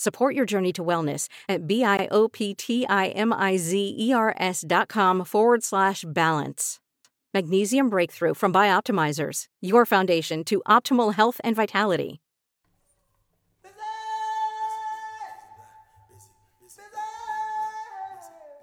Support your journey to wellness at B-I-O-P-T-I-M-I-Z-E-R-S dot com forward slash balance. Magnesium Breakthrough from Bioptimizers, your foundation to optimal health and vitality.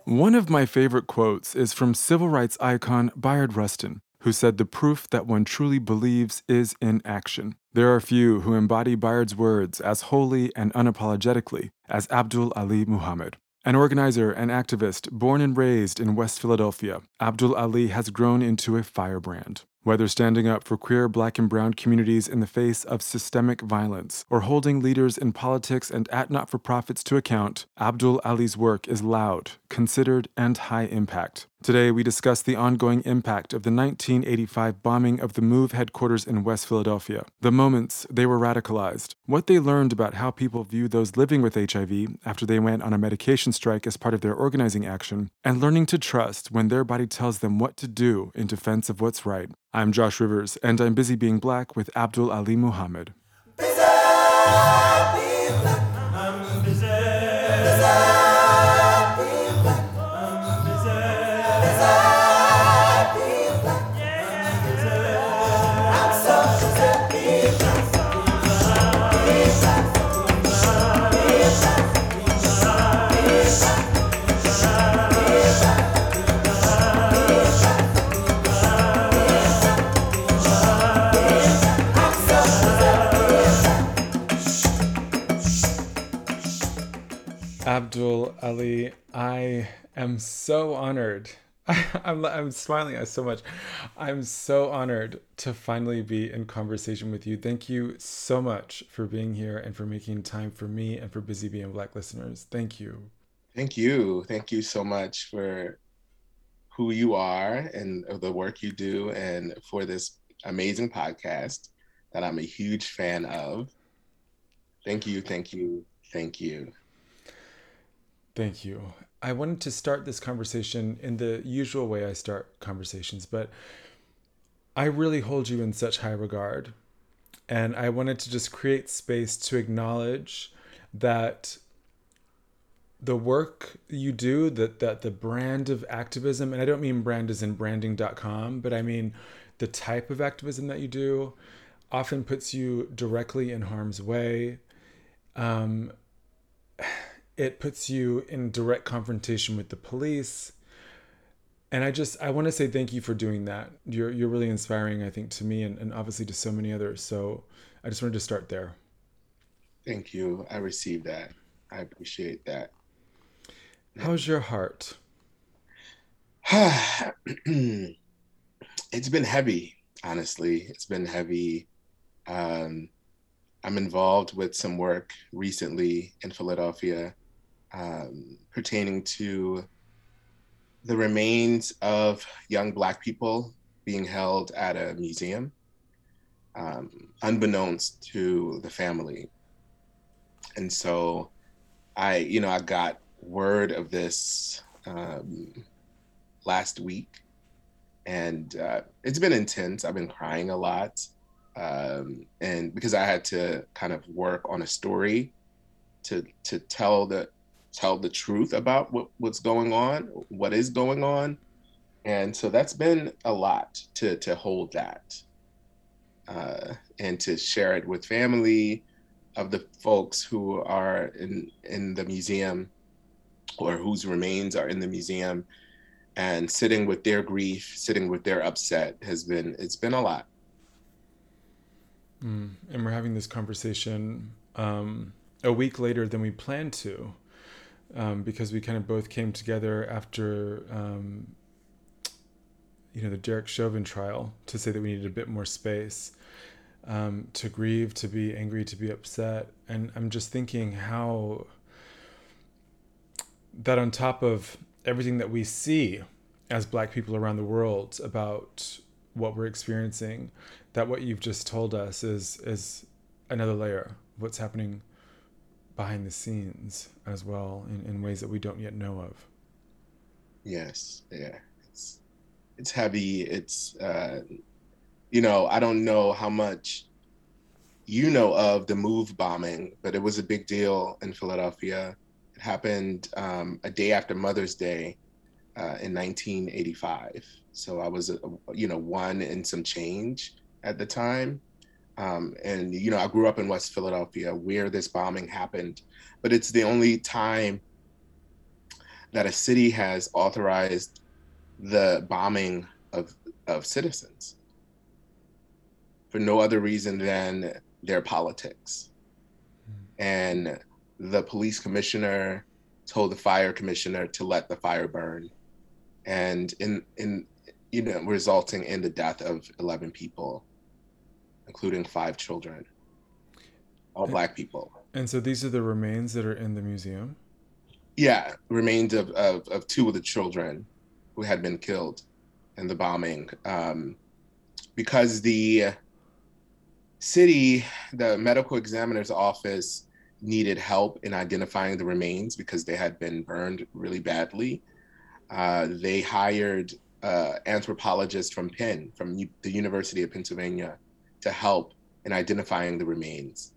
One of my favorite quotes is from civil rights icon Bayard Rustin, who said the proof that one truly believes is in action. There are few who embody Bayard's words as wholly and unapologetically as Abdul Ali Muhammad. An organizer and activist born and raised in West Philadelphia, Abdul Ali has grown into a firebrand. Whether standing up for queer, black, and brown communities in the face of systemic violence or holding leaders in politics and at not for profits to account, Abdul Ali's work is loud, considered, and high impact. Today, we discuss the ongoing impact of the 1985 bombing of the MOVE headquarters in West Philadelphia, the moments they were radicalized, what they learned about how people view those living with HIV after they went on a medication strike as part of their organizing action, and learning to trust when their body tells them what to do in defense of what's right. I'm Josh Rivers, and I'm busy being black with Abdul Ali Muhammad. Ali, I am so honored. I'm, I'm smiling so much. I'm so honored to finally be in conversation with you. Thank you so much for being here and for making time for me and for Busy Being Black listeners. Thank you. Thank you. Thank you so much for who you are and the work you do and for this amazing podcast that I'm a huge fan of. Thank you. Thank you. Thank you. Thank you. I wanted to start this conversation in the usual way I start conversations, but I really hold you in such high regard. And I wanted to just create space to acknowledge that the work you do, that, that the brand of activism, and I don't mean brand as in branding.com, but I mean the type of activism that you do often puts you directly in harm's way. Um, it puts you in direct confrontation with the police. And i just i want to say thank you for doing that. You're you're really inspiring i think to me and, and obviously to so many others. So i just wanted to start there. Thank you. I received that. I appreciate that. How's your heart? It's been heavy honestly. It's been heavy. Um, i'm involved with some work recently in philadelphia um, pertaining to the remains of young Black people being held at a museum, um, unbeknownst to the family. And so I, you know, I got word of this um, last week, and uh, it's been intense. I've been crying a lot. Um, and because I had to kind of work on a story to to tell the tell the truth about what, what's going on, what is going on. And so that's been a lot to, to hold that uh, and to share it with family of the folks who are in, in the museum or whose remains are in the museum and sitting with their grief, sitting with their upset has been, it's been a lot. Mm. and we're having this conversation um, a week later than we planned to, um, because we kind of both came together after, um, you know, the Derek Chauvin trial to say that we needed a bit more space um, to grieve, to be angry, to be upset. And I'm just thinking how that on top of everything that we see as Black people around the world about what we're experiencing, that what you've just told us is is another layer of what's happening behind the scenes as well in, in ways that we don't yet know of. Yes, yeah, it's it's heavy. It's uh, you know, I don't know how much you know of the move bombing, but it was a big deal in Philadelphia. It happened um, a day after Mother's Day uh, in 1985. So I was, you know, one and some change at the time. Um, and, you know, I grew up in West Philadelphia where this bombing happened, but it's the only time that a city has authorized the bombing of, of citizens for no other reason than their politics. And the police commissioner told the fire commissioner to let the fire burn. And in in you know, resulting in the death of 11 people, including five children, all and, black people. And so these are the remains that are in the museum? Yeah, remains of, of, of two of the children who had been killed in the bombing. Um, because the city, the medical examiner's office needed help in identifying the remains because they had been burned really badly. Uh, they hired uh, anthropologists from Penn, from U- the University of Pennsylvania, to help in identifying the remains.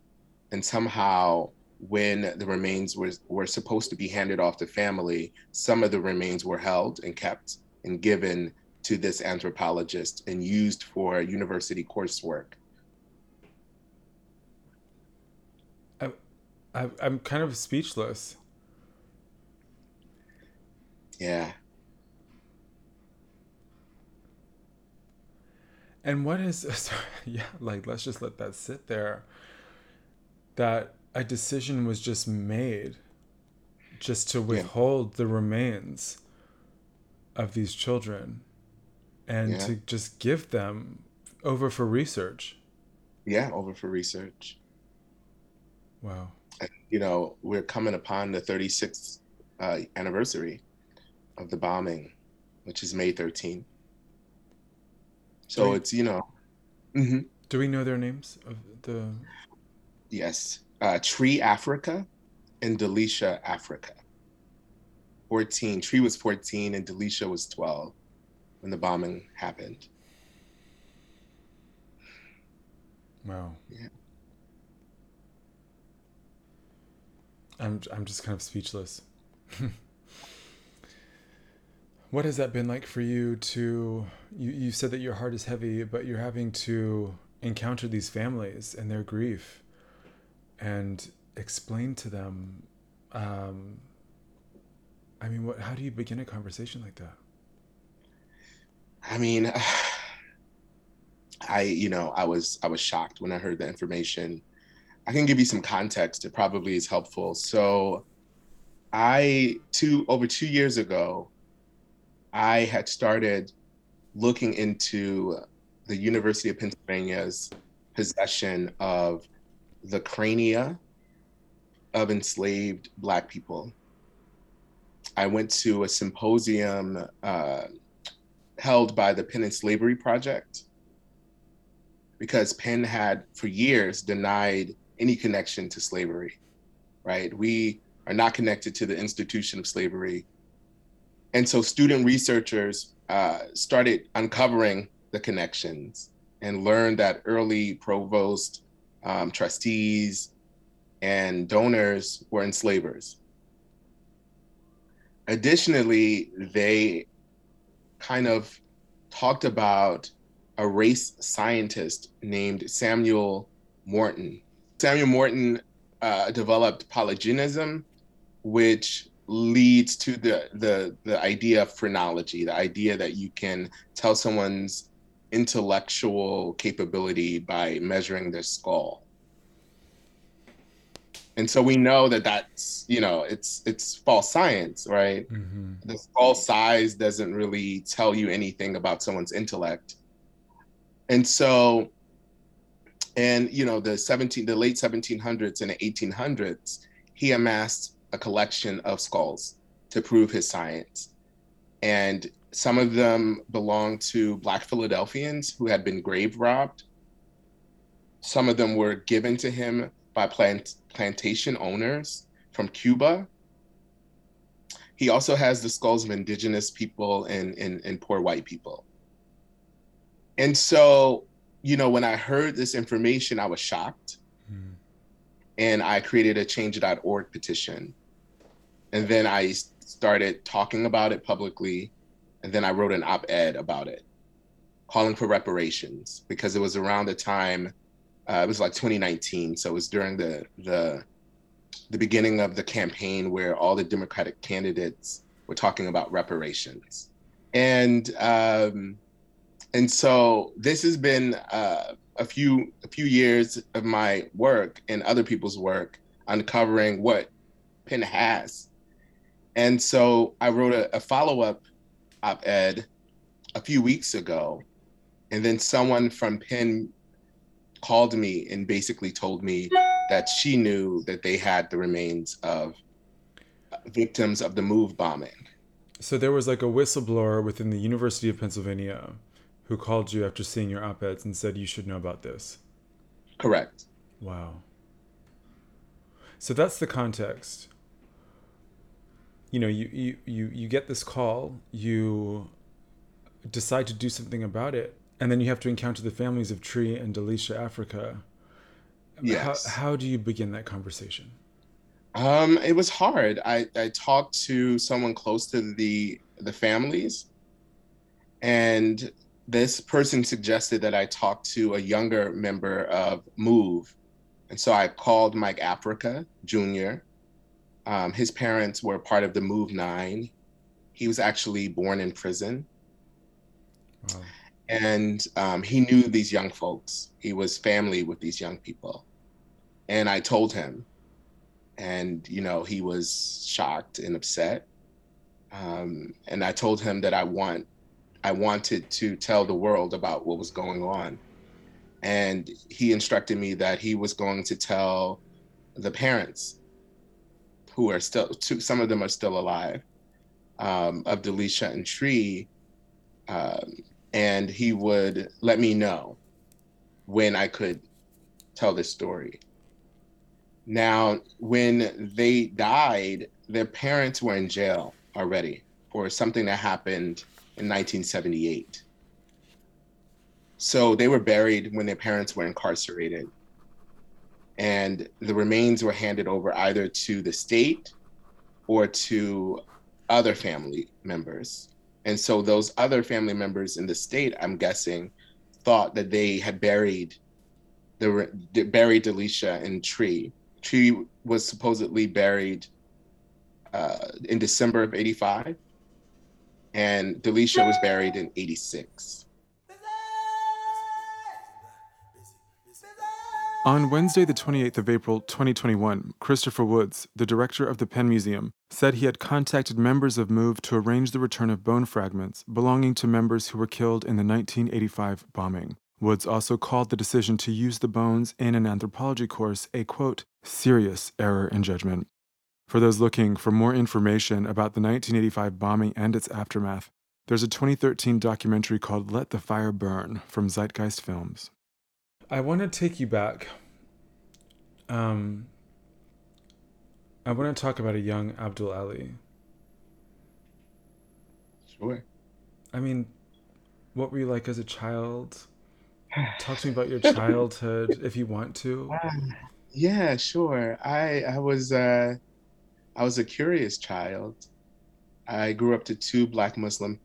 And somehow, when the remains were, were supposed to be handed off to family, some of the remains were held and kept and given to this anthropologist and used for university coursework I, I'm kind of speechless. Yeah. And what is, sorry, yeah, like, let's just let that sit there. That a decision was just made just to withhold yeah. the remains of these children and yeah. to just give them over for research. Yeah, over for research. Wow you know, we're coming upon the 36th uh, anniversary of the bombing, which is May 13th. So we, it's, you know. Mm-hmm. Do we know their names of the. Yes. Uh, Tree Africa and Delisha Africa. 14. Tree was 14 and Delisha was 12 when the bombing happened. Wow. Yeah. I'm I'm just kind of speechless. what has that been like for you to you, you said that your heart is heavy, but you're having to encounter these families and their grief and explain to them um, I mean what how do you begin a conversation like that? I mean I you know I was I was shocked when I heard the information I can give you some context. It probably is helpful. So, I two over two years ago, I had started looking into the University of Pennsylvania's possession of the crania of enslaved Black people. I went to a symposium uh, held by the Penn and Slavery Project because Penn had for years denied any connection to slavery, right? We are not connected to the institution of slavery. And so student researchers uh, started uncovering the connections and learned that early provost, um, trustees, and donors were enslavers. Additionally, they kind of talked about a race scientist named Samuel Morton, Samuel Morton uh, developed polygenism, which leads to the, the the idea of phrenology, the idea that you can tell someone's intellectual capability by measuring their skull. and so we know that that's you know it's it's false science right mm-hmm. the skull size doesn't really tell you anything about someone's intellect and so and you know the 17 the late 1700s and the 1800s he amassed a collection of skulls to prove his science and some of them belong to black philadelphians who had been grave robbed some of them were given to him by plant, plantation owners from Cuba. He also has the skulls of indigenous people and, and, and poor white people. And so, you know, when I heard this information, I was shocked. Mm. And I created a change.org petition. And then I started talking about it publicly. And then I wrote an op ed about it, calling for reparations, because it was around the time uh, it was like 2019, so it was during the the the beginning of the campaign where all the Democratic candidates were talking about reparations, and um, and so this has been uh, a few a few years of my work and other people's work uncovering what Penn has, and so I wrote a, a follow up op-ed a few weeks ago, and then someone from Penn called me and basically told me that she knew that they had the remains of uh, victims of the move bombing. So there was like a whistleblower within the University of Pennsylvania who called you after seeing your op-eds and said you should know about this. Correct. Wow. So that's the context. You know, you you you, you get this call, you decide to do something about it and then you have to encounter the families of Tree and Delisha Africa. Yes. How, how do you begin that conversation? Um, it was hard. I, I talked to someone close to the the families, and this person suggested that I talk to a younger member of Move, and so I called Mike Africa Jr. Um, his parents were part of the Move Nine. He was actually born in prison. Wow and um, he knew these young folks. He was family with these young people, and I told him, and you know he was shocked and upset. Um, and I told him that I want, I wanted to tell the world about what was going on, and he instructed me that he was going to tell the parents, who are still, two, some of them are still alive, um, of Delisha and Tree. Um, and he would let me know when I could tell this story. Now, when they died, their parents were in jail already for something that happened in 1978. So they were buried when their parents were incarcerated. And the remains were handed over either to the state or to other family members. And so those other family members in the state, I'm guessing, thought that they had buried the buried Delisha in Tree. Tree was supposedly buried uh, in December of '85, and Delisha was buried in '86. On Wednesday, the 28th of April, 2021, Christopher Woods, the director of the Penn Museum, said he had contacted members of MOVE to arrange the return of bone fragments belonging to members who were killed in the 1985 bombing. Woods also called the decision to use the bones in an anthropology course a quote, serious error in judgment. For those looking for more information about the 1985 bombing and its aftermath, there's a 2013 documentary called Let the Fire Burn from Zeitgeist Films. I want to take you back. Um, I want to talk about a young Abdul Ali. Sure. I mean, what were you like as a child? Talk to me about your childhood, if you want to. Yeah, sure. I I was uh, I was a curious child. I grew up to two Black Muslim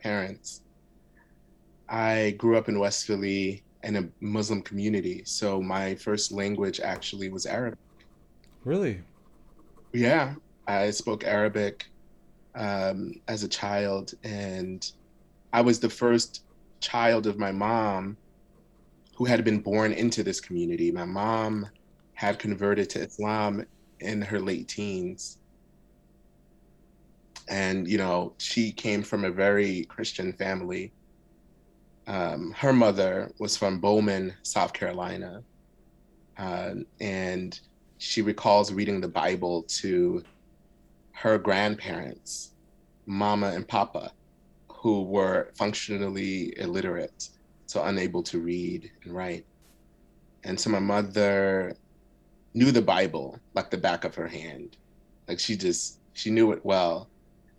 parents. I grew up in West Philly in a Muslim community. So my first language actually was Arabic. Really? Yeah, I spoke Arabic um, as a child, and I was the first child of my mom who had been born into this community. My mom had converted to Islam in her late teens. And, you know, she came from a very Christian family. Um, her mother was from Bowman, South Carolina. Uh, and she recalls reading the Bible to her grandparents, Mama and Papa, who were functionally illiterate, so unable to read and write. And so my mother knew the Bible like the back of her hand. Like she just, she knew it well.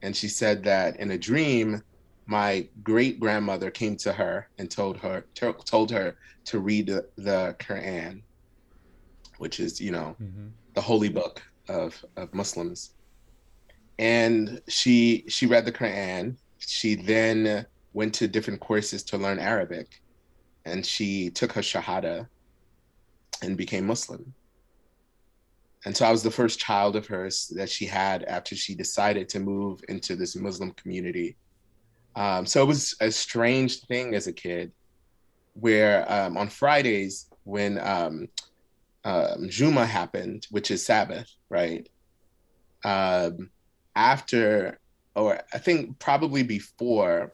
And she said that in a dream, my great grandmother came to her and told her told her to read the, the Quran, which is you know mm-hmm. the holy book of of Muslims. And she she read the Quran. She then went to different courses to learn Arabic, and she took her shahada and became Muslim. And so I was the first child of hers that she had after she decided to move into this Muslim community. Um, so it was a strange thing as a kid where um, on Fridays, when um, um, Juma happened, which is Sabbath, right? Um, after, or I think probably before,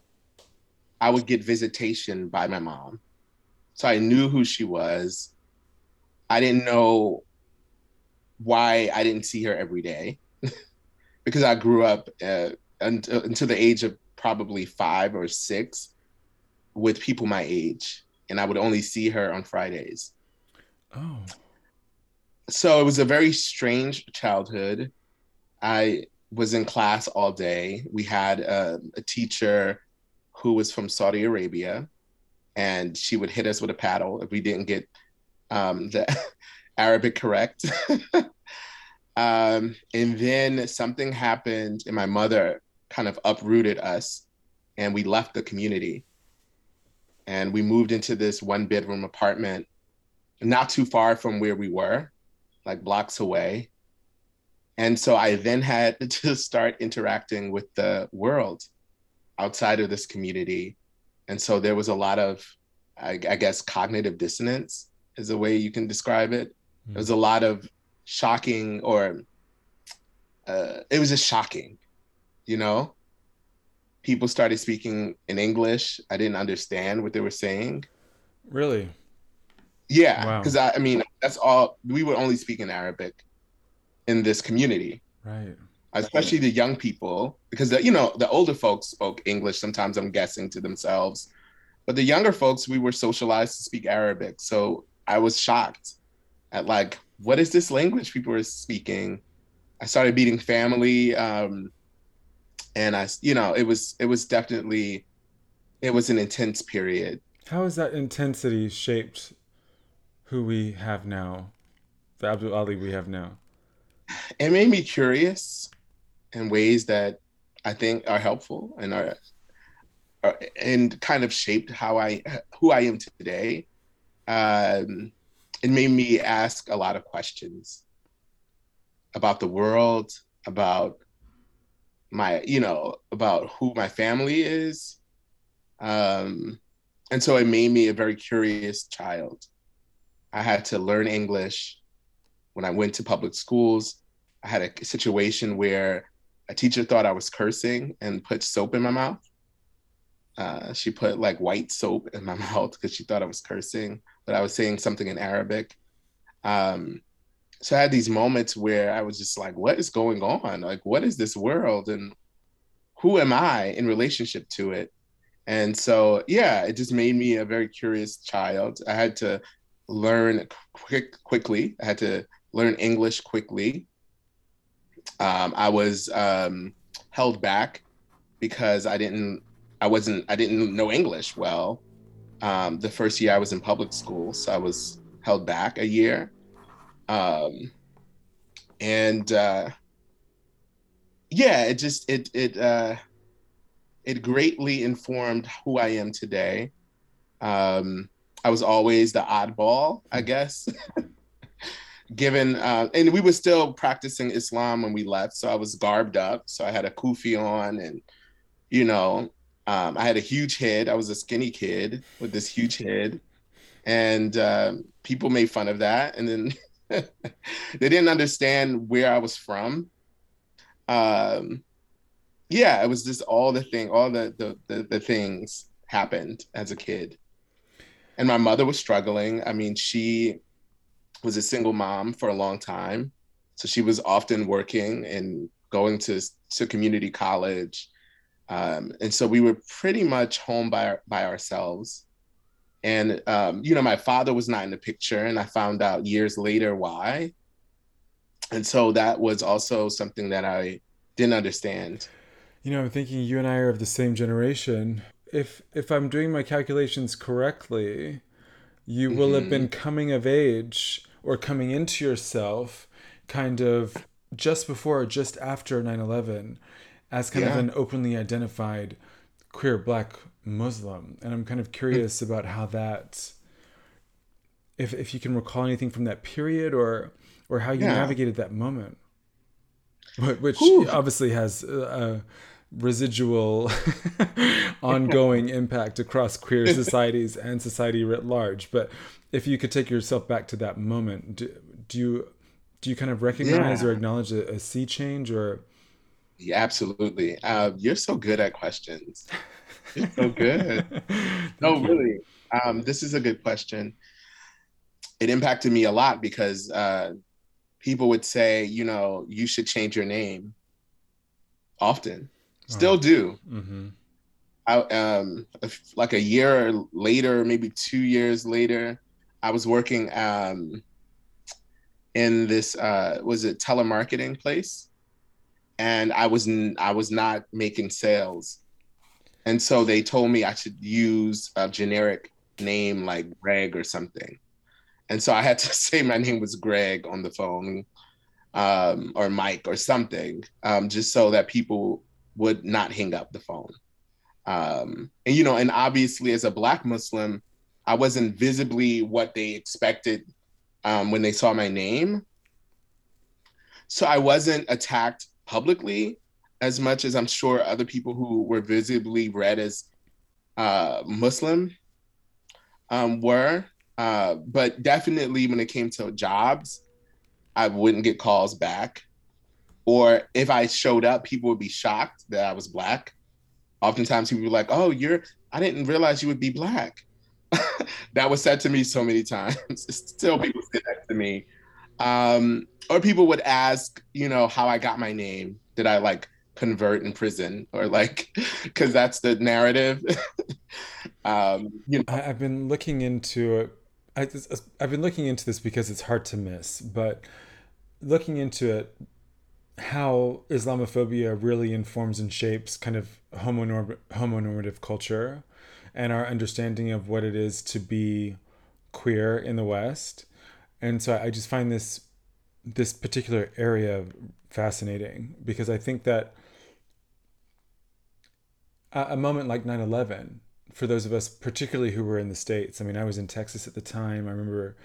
I would get visitation by my mom. So I knew who she was. I didn't know why I didn't see her every day because I grew up uh, until, until the age of probably five or six with people my age, and I would only see her on Fridays. Oh. So it was a very strange childhood. I was in class all day. We had a, a teacher who was from Saudi Arabia, and she would hit us with a paddle if we didn't get um, the Arabic correct. um, and then something happened, and my mother kind of uprooted us, and we left the community. And we moved into this one bedroom apartment, not too far from where we were, like blocks away. And so I then had to start interacting with the world outside of this community. And so there was a lot of, I, I guess, cognitive dissonance is a way you can describe it. Mm. There was a lot of shocking, or uh, it was just shocking, you know? People started speaking in English. I didn't understand what they were saying. Really? Yeah, because wow. I, I mean, that's all we would only speak in Arabic in this community. Right. Especially the young people, because the, you know the older folks spoke English. Sometimes I'm guessing to themselves, but the younger folks we were socialized to speak Arabic. So I was shocked at like what is this language people are speaking. I started meeting family, um, and I you know it was it was definitely it was an intense period. How has that intensity shaped who we have now, the Abdul Ali we have now? It made me curious in ways that I think are helpful and are, are and kind of shaped how I who I am today um, it made me ask a lot of questions about the world, about my, you know, about who my family is. Um, and so it made me a very curious child. I had to learn English when I went to public schools. I had a situation where a teacher thought I was cursing and put soap in my mouth. Uh, she put like white soap in my mouth because she thought I was cursing but I was saying something in Arabic. Um, so I had these moments where I was just like, what is going on? Like, what is this world? And who am I in relationship to it? And so, yeah, it just made me a very curious child. I had to learn quick, quickly. I had to learn English quickly. Um, I was um, held back because I didn't, I wasn't, I didn't know English well um, the first year I was in public school, so I was held back a year. Um, and uh, yeah, it just it it uh, it greatly informed who I am today. Um, I was always the oddball, I guess. Given uh, and we were still practicing Islam when we left, so I was garbed up. So I had a kufi on, and you know, um, I had a huge head. I was a skinny kid with this huge head, and um, people made fun of that. And then they didn't understand where I was from. Um, yeah, it was just all the thing, all the, the the the things happened as a kid. And my mother was struggling. I mean, she was a single mom for a long time. So she was often working and going to, to community college. Um, and so we were pretty much home by, by ourselves. And, um, you know, my father was not in the picture, and I found out years later why. And so that was also something that I didn't understand. You know, I'm thinking you and I are of the same generation. If if I'm doing my calculations correctly, you will mm-hmm. have been coming of age or coming into yourself kind of just before or just after 9-11 as kind yeah. of an openly identified queer black muslim and i'm kind of curious about how that if, if you can recall anything from that period or or how you yeah. navigated that moment which Ooh. obviously has a residual ongoing impact across queer societies and society writ large but if you could take yourself back to that moment, do, do you do you kind of recognize yeah. or acknowledge a, a, sea change or? Yeah, absolutely. Uh, you're so good at questions. So good. no, you. really. Um, this is a good question. It impacted me a lot because uh, people would say, you know, you should change your name. Often, still oh. do. Mm-hmm. I, um, like a year later, maybe two years later, I was working um, in this uh, was it telemarketing place, and I was n- I was not making sales, and so they told me I should use a generic name like Greg or something, and so I had to say my name was Greg on the phone, um, or Mike or something, um, just so that people would not hang up the phone. Um, and you know, and obviously as a Black Muslim I wasn't visibly what they expected um, when they saw my name. So I wasn't attacked publicly as much as I'm sure other people who were visibly read as uh, Muslim um, were. Uh, but definitely when it came to jobs, I wouldn't get calls back. Or if I showed up, people would be shocked that I was Black. Oftentimes people were like, oh, you're, I didn't realize you would be Black. that was said to me so many times. Still, people say that to me. Um, or people would ask, you know, how I got my name. Did I like convert in prison or like, because that's the narrative. um, you know, I, have been looking into it. I, I've been looking into this because it's hard to miss, but looking into it, how Islamophobia really informs and shapes kind of homonorm- homonormative culture and our understanding of what it is to be queer in the West. And so I just find this this particular area fascinating because I think that a, moment like 9/11 for those of us particularly who were in the states. I mean, I was in Texas at the time. I remember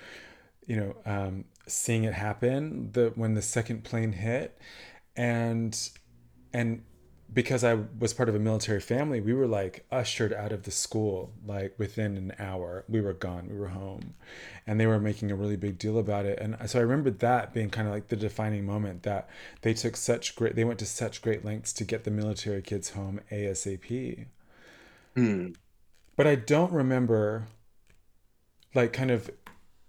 you know, um, seeing it happen the when the second plane hit and and because I was part of a military family, we were like ushered out of the school like within an hour. We were gone, we were home, and they were making a really big deal about it. And so I remember that being kind of like the defining moment that they took such great, they went to such great lengths to get the military kids home ASAP. Mm. But I don't remember, like, kind of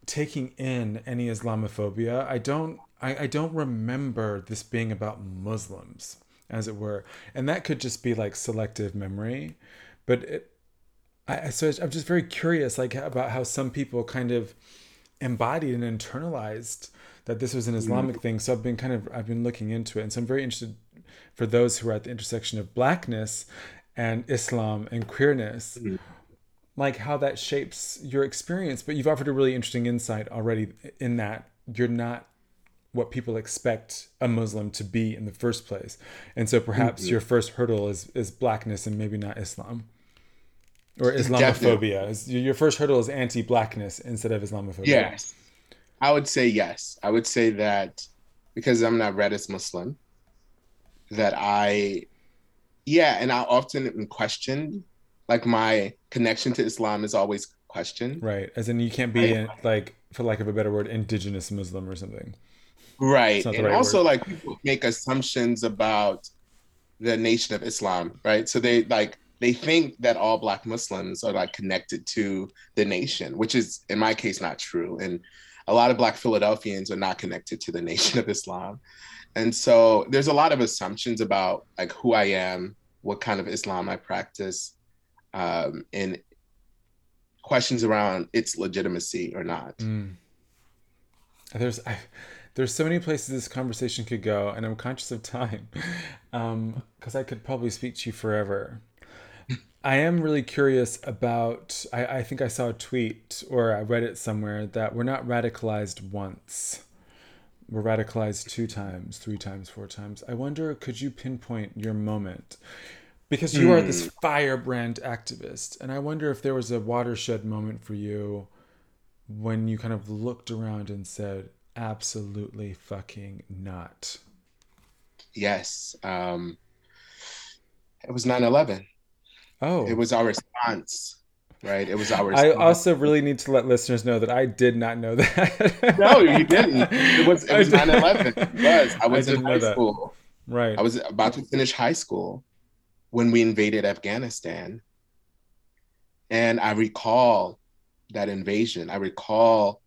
taking in any Islamophobia. I don't. I, I don't remember this being about Muslims as it were. And that could just be like selective memory. But it, I, so I'm just very curious, like about how some people kind of embodied and internalized that this was an Islamic mm-hmm. thing. So I've been kind of I've been looking into it, and so I'm very interested for those who are at the intersection of blackness and Islam and queerness. Mm-hmm. Like how that shapes your experience, but you've offered a really interesting insight already in that you're not what people expect a Muslim to be in the first place. And so perhaps mm-hmm. your first hurdle is is blackness and maybe not Islam. Or Islamophobia. Definitely. Your first hurdle is anti-blackness instead of Islamophobia. Yes. I would say yes. I would say that because I'm not read as Muslim, that I yeah, and I often am questioned. Like my connection to Islam is always questioned. Right. As in, you can't be in, like, for lack of a better word, indigenous Muslim or something. Right. And right also, word. like, people make assumptions about the Nation of Islam, right? So they like they think that all Black Muslims are like connected to the nation, which is in my case not true. And a lot of Black Philadelphians are not connected to the Nation of Islam. And so there's a lot of assumptions about like who I am, what kind of Islam I practice, um, and questions around its legitimacy or not. Mm. There's I, there's so many places this conversation could go, and I'm conscious of time because um, I could probably speak to you forever. I am really curious about. I, I think I saw a tweet or I read it somewhere that we're not radicalized once. We're radicalized two times, three times, four times. I wonder, could you pinpoint your moment? Because you mm. are this hmm. firebrand activist, and I wonder if there was a watershed moment for you when you kind of looked around and said, absolutely fucking not. Yes. Um, it was 9 11. Oh. It was our response, right? It was our response. I also really need to let listeners know that I did not know that. no, you didn't. It was, it was 9 11. It was. I was I in high school. Right. I was about to finish high school when we invaded Afghanistan. And I recall that invasion. I recall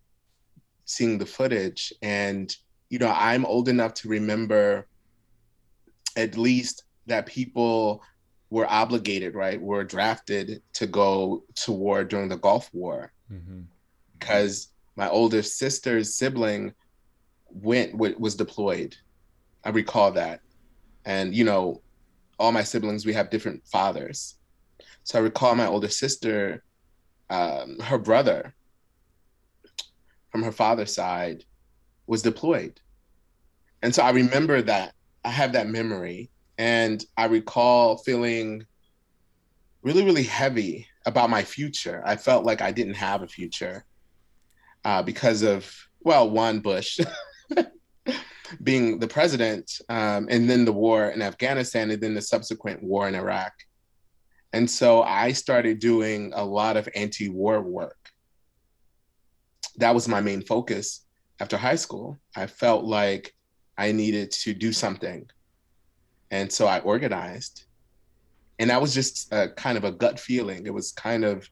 seeing the footage. And you know i'm old enough to remember at least that people were obligated right were drafted to go to war during the gulf war. Mm-hmm. because my older sister's sibling went was deployed. I recall that. And you know all my siblings we have different fathers. So i recall my older sister um, her brother from her father's side was deployed. And so I remember that. I have that memory. And I recall feeling really, really heavy about my future. I felt like I didn't have a future uh, because of, well, one, Bush being the president, um, and then the war in Afghanistan, and then the subsequent war in Iraq. And so I started doing a lot of anti war work that was my main focus after high school. I felt like I needed to do something. And so I organized. And that was just a kind of a gut feeling. It was kind of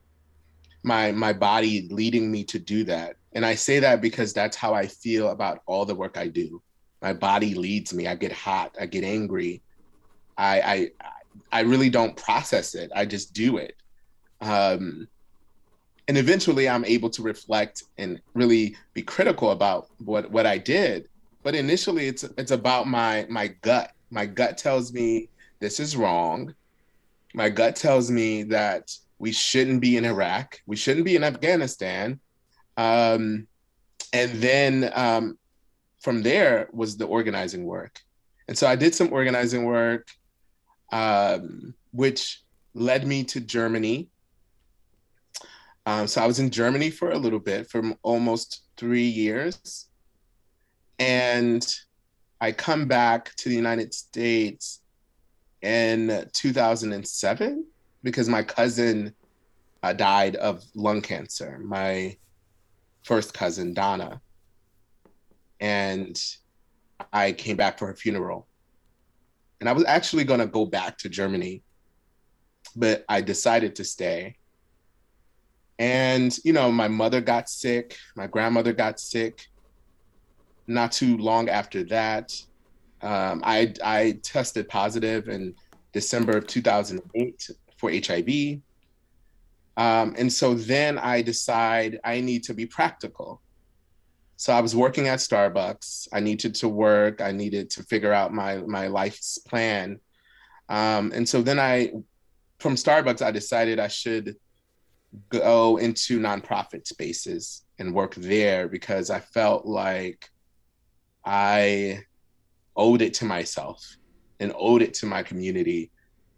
my my body leading me to do that. And I say that because that's how I feel about all the work I do. My body leads me. I get hot, I get angry. I I I really don't process it. I just do it. Um, and eventually i'm able to reflect and really be critical about what what i did. But initially it's it's about my my gut. My gut tells me this is wrong. My gut tells me that we shouldn't be in iraq. We shouldn't be in afghanistan. Um, and then um, from there was the organizing work. And so i did some organizing work um, which led me to germany um, so I was in Germany for a little bit, for almost three years. And I come back to the United States in 2007 because my cousin uh, died of lung cancer, my first cousin, Donna. And I came back for her funeral. And I was actually going to go back to Germany, but I decided to stay and, you know, my mother got sick, my grandmother got sick. Not too long after that, um, I, I tested positive in December of 2008 for HIV. Um, and so then I decide I need to be practical. So I was working at Starbucks. I needed to work. I needed to figure out my my life's plan. Um, and so then I, from Starbucks, I decided I should go into nonprofit spaces and work there because I felt like I owed it to myself and owed it to my community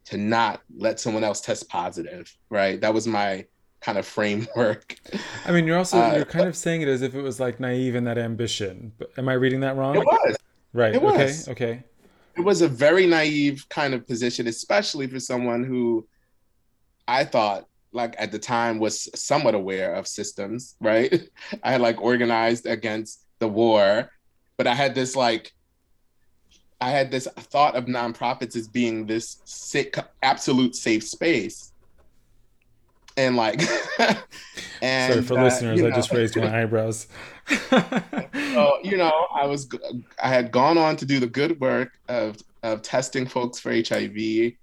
to not let someone else test positive, right? That was my kind of framework. I mean, you're also uh, you're kind of saying it as if it was like naive in that ambition. But am I reading that wrong? It was. Right. It okay. Okay. It was a very naive kind of position, especially for someone who I thought like at the time was somewhat aware of systems, right? I had like organized against the war, but I had this like I had this thought of nonprofits as being this sick, absolute safe space. And like, and sorry for uh, listeners, you know, I just raised my eyebrows. so you know, I was I had gone on to do the good work of of testing folks for HIV,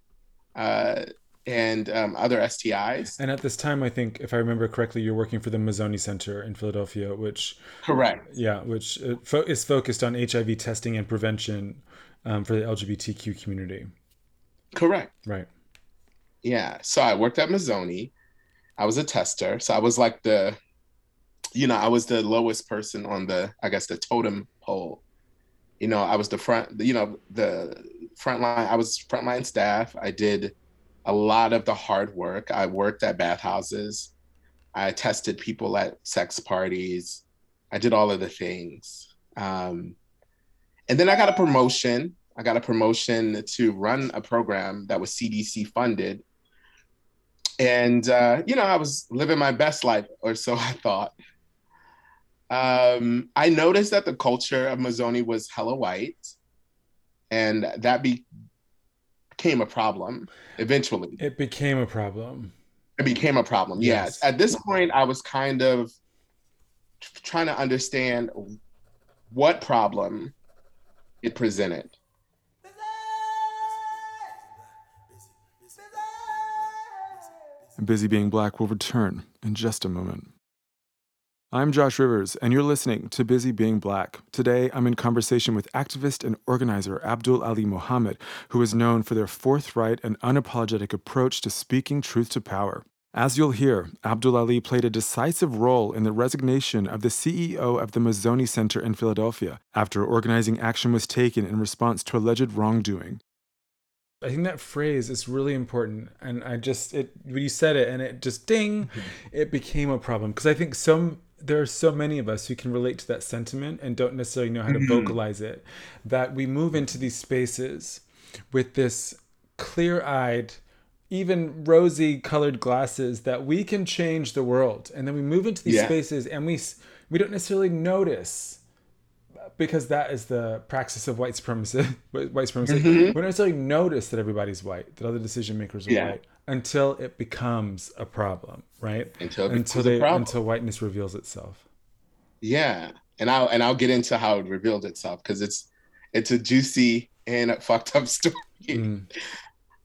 uh, and um, other STIs. And at this time, I think, if I remember correctly, you're working for the Mazzoni Center in Philadelphia, which correct, yeah, which uh, is focused on HIV testing and prevention um, for the LGBTQ community. Correct. Right. Yeah. So I worked at Mazzoni. I was a tester. So I was like the, you know, I was the lowest person on the, I guess, the totem pole. You know, I was the front, you know, the front line. I was frontline staff. I did a lot of the hard work. I worked at bathhouses. I tested people at sex parties. I did all of the things. Um, and then I got a promotion. I got a promotion to run a program that was CDC funded. And, uh, you know, I was living my best life, or so I thought. Um, I noticed that the culture of Mazzoni was hella white. And that be- became a problem eventually. It became a problem. It became a problem, yes. yes. At this point, I was kind of trying to understand what problem it presented. Busy Being Black will return in just a moment. I'm Josh Rivers, and you're listening to Busy Being Black. Today, I'm in conversation with activist and organizer Abdul Ali Mohammed, who is known for their forthright and unapologetic approach to speaking truth to power. As you'll hear, Abdul Ali played a decisive role in the resignation of the CEO of the Mazzoni Center in Philadelphia after organizing action was taken in response to alleged wrongdoing. I think that phrase is really important, and I just it when you said it and it just ding, mm-hmm. it became a problem because I think some there are so many of us who can relate to that sentiment and don't necessarily know how to mm-hmm. vocalize it that we move into these spaces with this clear-eyed even rosy colored glasses that we can change the world and then we move into these yeah. spaces and we we don't necessarily notice because that is the praxis of white supremacy white supremacy mm-hmm. we don't necessarily notice that everybody's white that other decision makers are yeah. white until it becomes a problem right until until they until whiteness reveals itself yeah and i'll and i'll get into how it revealed itself because it's it's a juicy and fucked up story mm.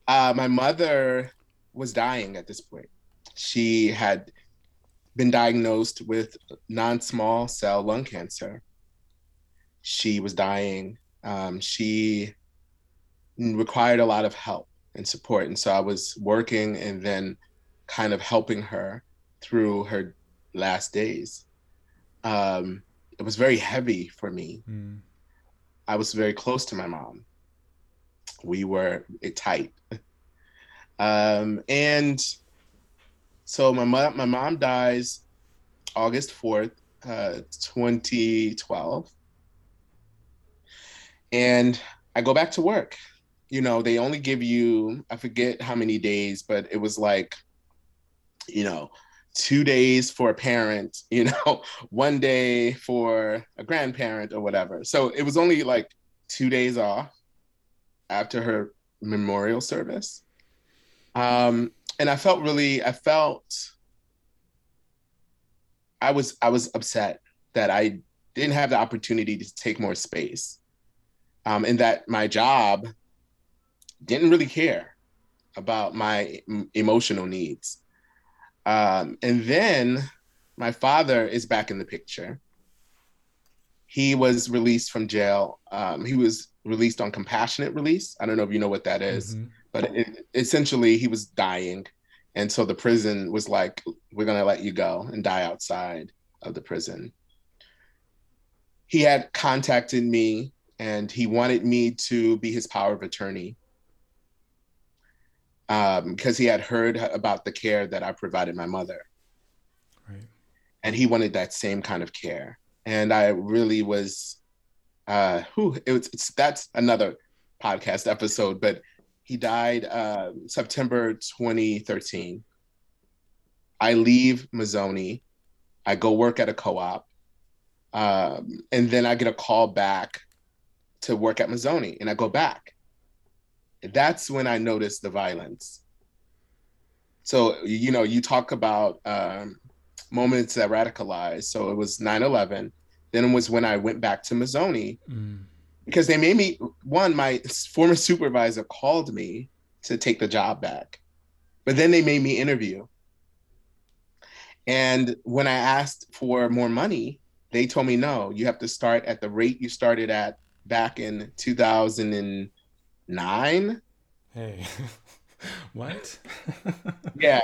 Uh, my mother was dying at this point. She had been diagnosed with non small cell lung cancer. She was dying. Um, she required a lot of help and support. And so I was working and then kind of helping her through her last days. Um, it was very heavy for me. Mm. I was very close to my mom we were tight. Um, and so my mom, my mom dies August 4th, uh, 2012. And I go back to work. You know, they only give you, I forget how many days, but it was like, you know, two days for a parent, you know, one day for a grandparent or whatever. So it was only like two days off after her memorial service. Um, and I felt really, I felt I was I was upset that I didn't have the opportunity to take more space. Um, and that my job didn't really care about my emotional needs. Um, and then my father is back in the picture. He was released from jail. Um, he was released on compassionate release. I don't know if you know what that is, mm-hmm. but it, essentially he was dying. And so the prison was like, we're going to let you go and die outside of the prison. He had contacted me and he wanted me to be his power of attorney because um, he had heard about the care that I provided my mother. Right. And he wanted that same kind of care. And I really was uh who it was it's that's another podcast episode but he died uh, september 2013 I leave Mazzoni, I go work at a co-op, um, and then I get a call back to work at Mazzoni, and I go back. That's when I noticed the violence. So you know, you talk about um, moments that radicalize. So it was 9-11. Then it was when I went back to Mazzoni mm. because they made me one, my former supervisor called me to take the job back. But then they made me interview. And when I asked for more money, they told me no, you have to start at the rate you started at back in 2009. Hey. what? yeah.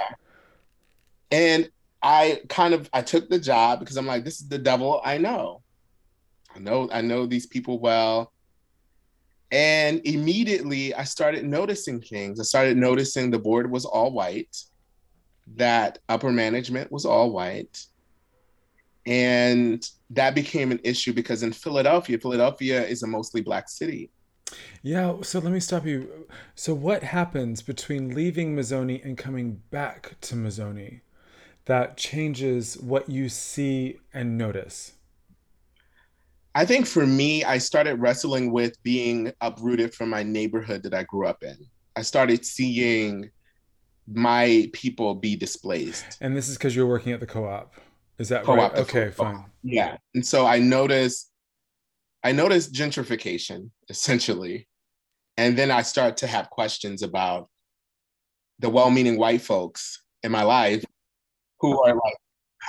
And I kind of I took the job because I'm like, this is the devil I know. I know I know these people well. And immediately I started noticing things. I started noticing the board was all white, that upper management was all white. And that became an issue because in Philadelphia, Philadelphia is a mostly black city. Yeah, so let me stop you. So what happens between leaving Mazzoni and coming back to Mazzoni? that changes what you see and notice? I think for me, I started wrestling with being uprooted from my neighborhood that I grew up in. I started seeing my people be displaced. And this is because you're working at the co-op. Is that co-op right? Okay, co-op. fine. Yeah. And so I noticed I noticed gentrification essentially. And then I start to have questions about the well-meaning white folks in my life who are like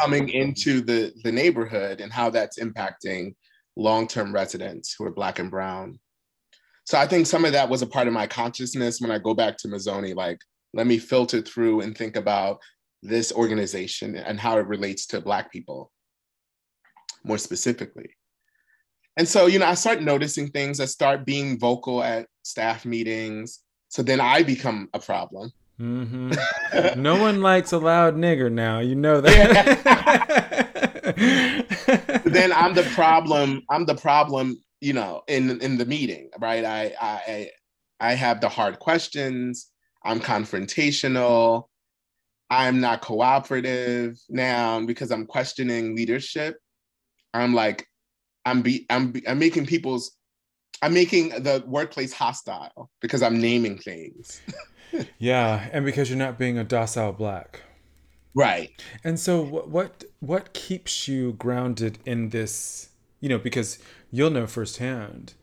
coming into the the neighborhood and how that's impacting long-term residents who are black and brown so i think some of that was a part of my consciousness when i go back to mazzoni like let me filter through and think about this organization and how it relates to black people more specifically and so you know i start noticing things i start being vocal at staff meetings so then i become a problem Mm-hmm. no one likes a loud nigger now. You know that. then I'm the problem. I'm the problem. You know, in in the meeting, right? I I I have the hard questions. I'm confrontational. I'm not cooperative now because I'm questioning leadership. I'm like, I'm be I'm be, I'm making people's I'm making the workplace hostile because I'm naming things. yeah, and because you're not being a docile black. Right. And so what what what keeps you grounded in this, you know, because you'll know firsthand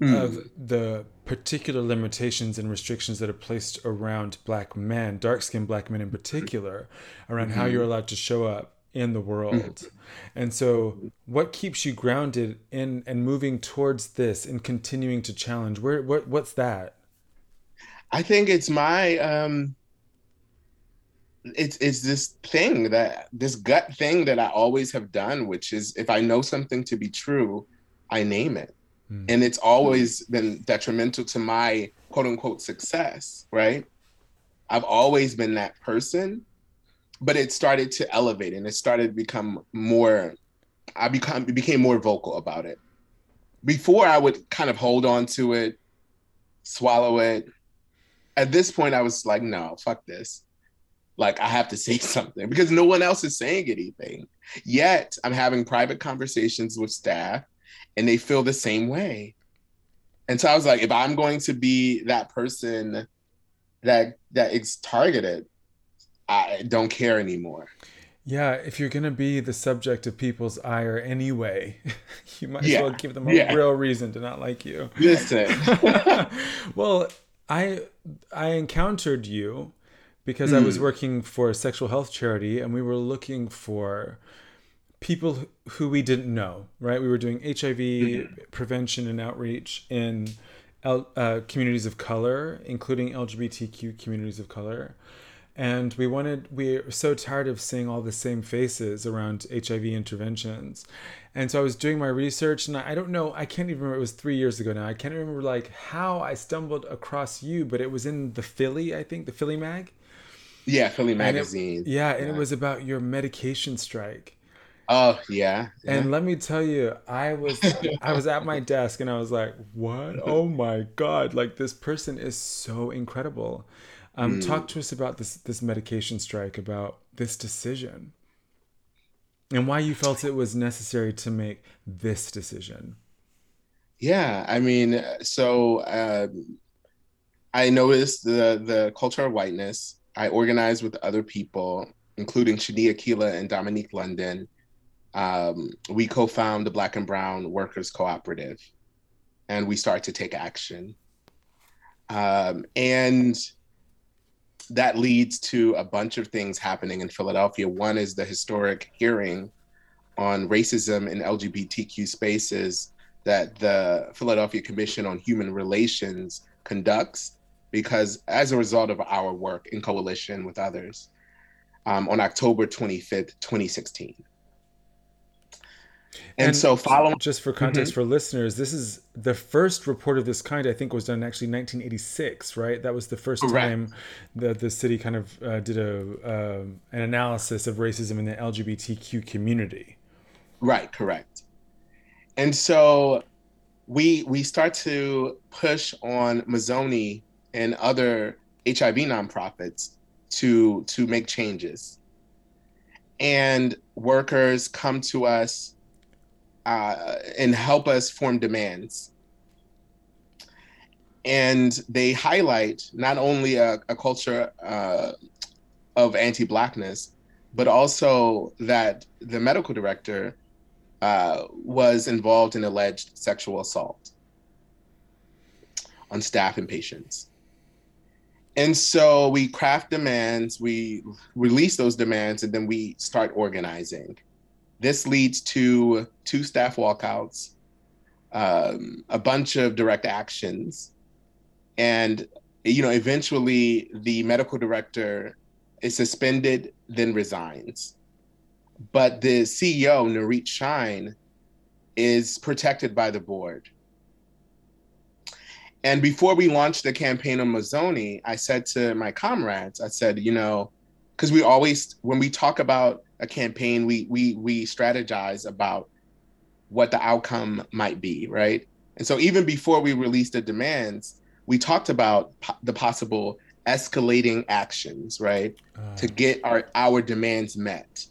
mm. of the particular limitations and restrictions that are placed around black men, dark-skinned black men in particular, around mm-hmm. how you're allowed to show up in the world. Mm-hmm. And so what keeps you grounded in and moving towards this and continuing to challenge? Where what what's that? I think it's my um it's it's this thing that this gut thing that I always have done, which is if I know something to be true, I name it. Mm. And it's always been detrimental to my quote unquote success, right? I've always been that person, but it started to elevate and it started to become more I become became more vocal about it. Before I would kind of hold on to it, swallow it, at this point, I was like, no, fuck this. Like, I have to say something because no one else is saying anything. Yet, I'm having private conversations with staff and they feel the same way. And so I was like, if I'm going to be that person that that is targeted, I don't care anymore. Yeah, if you're gonna be the subject of people's ire anyway, you might yeah. as well give them a yeah. real reason to not like you. Listen. well, I I encountered you because mm. I was hmm. working for a sexual health charity and we were looking for people who we didn't know, right? We were doing HIV mm-hmm. prevention and outreach in uh, communities of color, including LGBTQ communities of color. And we wanted, we're so tired of seeing all the same faces around HIV interventions. And so I was doing my research, and I don't know, I can't even remember, it was three years ago now. I can't remember like how I stumbled across you, but it was in the Philly, I think, the Philly Mag. Yeah, Philly Magazine. And it, yeah, and yeah. it was about your medication strike. Oh yeah. yeah. And let me tell you, I was I was at my desk and I was like, "What? Oh my god! Like this person is so incredible." Um, mm. Talk to us about this this medication strike, about this decision, and why you felt it was necessary to make this decision. Yeah, I mean, so um, I noticed the the culture of whiteness. I organized with other people, including Shani Akilah and Dominique London. Um, we co-found the Black and Brown Workers Cooperative, and we started to take action. Um, and that leads to a bunch of things happening in Philadelphia. One is the historic hearing on racism in LGBTQ spaces that the Philadelphia Commission on Human Relations conducts, because as a result of our work in coalition with others, um, on October 25th, 2016. And, and so, following just for context mm-hmm. for listeners, this is the first report of this kind. I think was done actually 1986, right? That was the first Correct. time that the city kind of uh, did a uh, an analysis of racism in the LGBTQ community. Right. Correct. And so, we we start to push on Mazzoni and other HIV nonprofits to to make changes. And workers come to us uh, and help us form demands. And they highlight not only a, a culture uh, of anti Blackness, but also that the medical director uh, was involved in alleged sexual assault on staff and patients. And so we craft demands, we release those demands, and then we start organizing. This leads to two staff walkouts, um, a bunch of direct actions, and you know, eventually the medical director is suspended, then resigns. But the CEO, Nurit Shein, is protected by the board. And before we launched the campaign on Mazzoni, I said to my comrades, I said, you know, because we always, when we talk about a campaign, we we we strategize about what the outcome might be, right? And so even before we released the demands, we talked about po- the possible escalating actions, right, uh. to get our our demands met.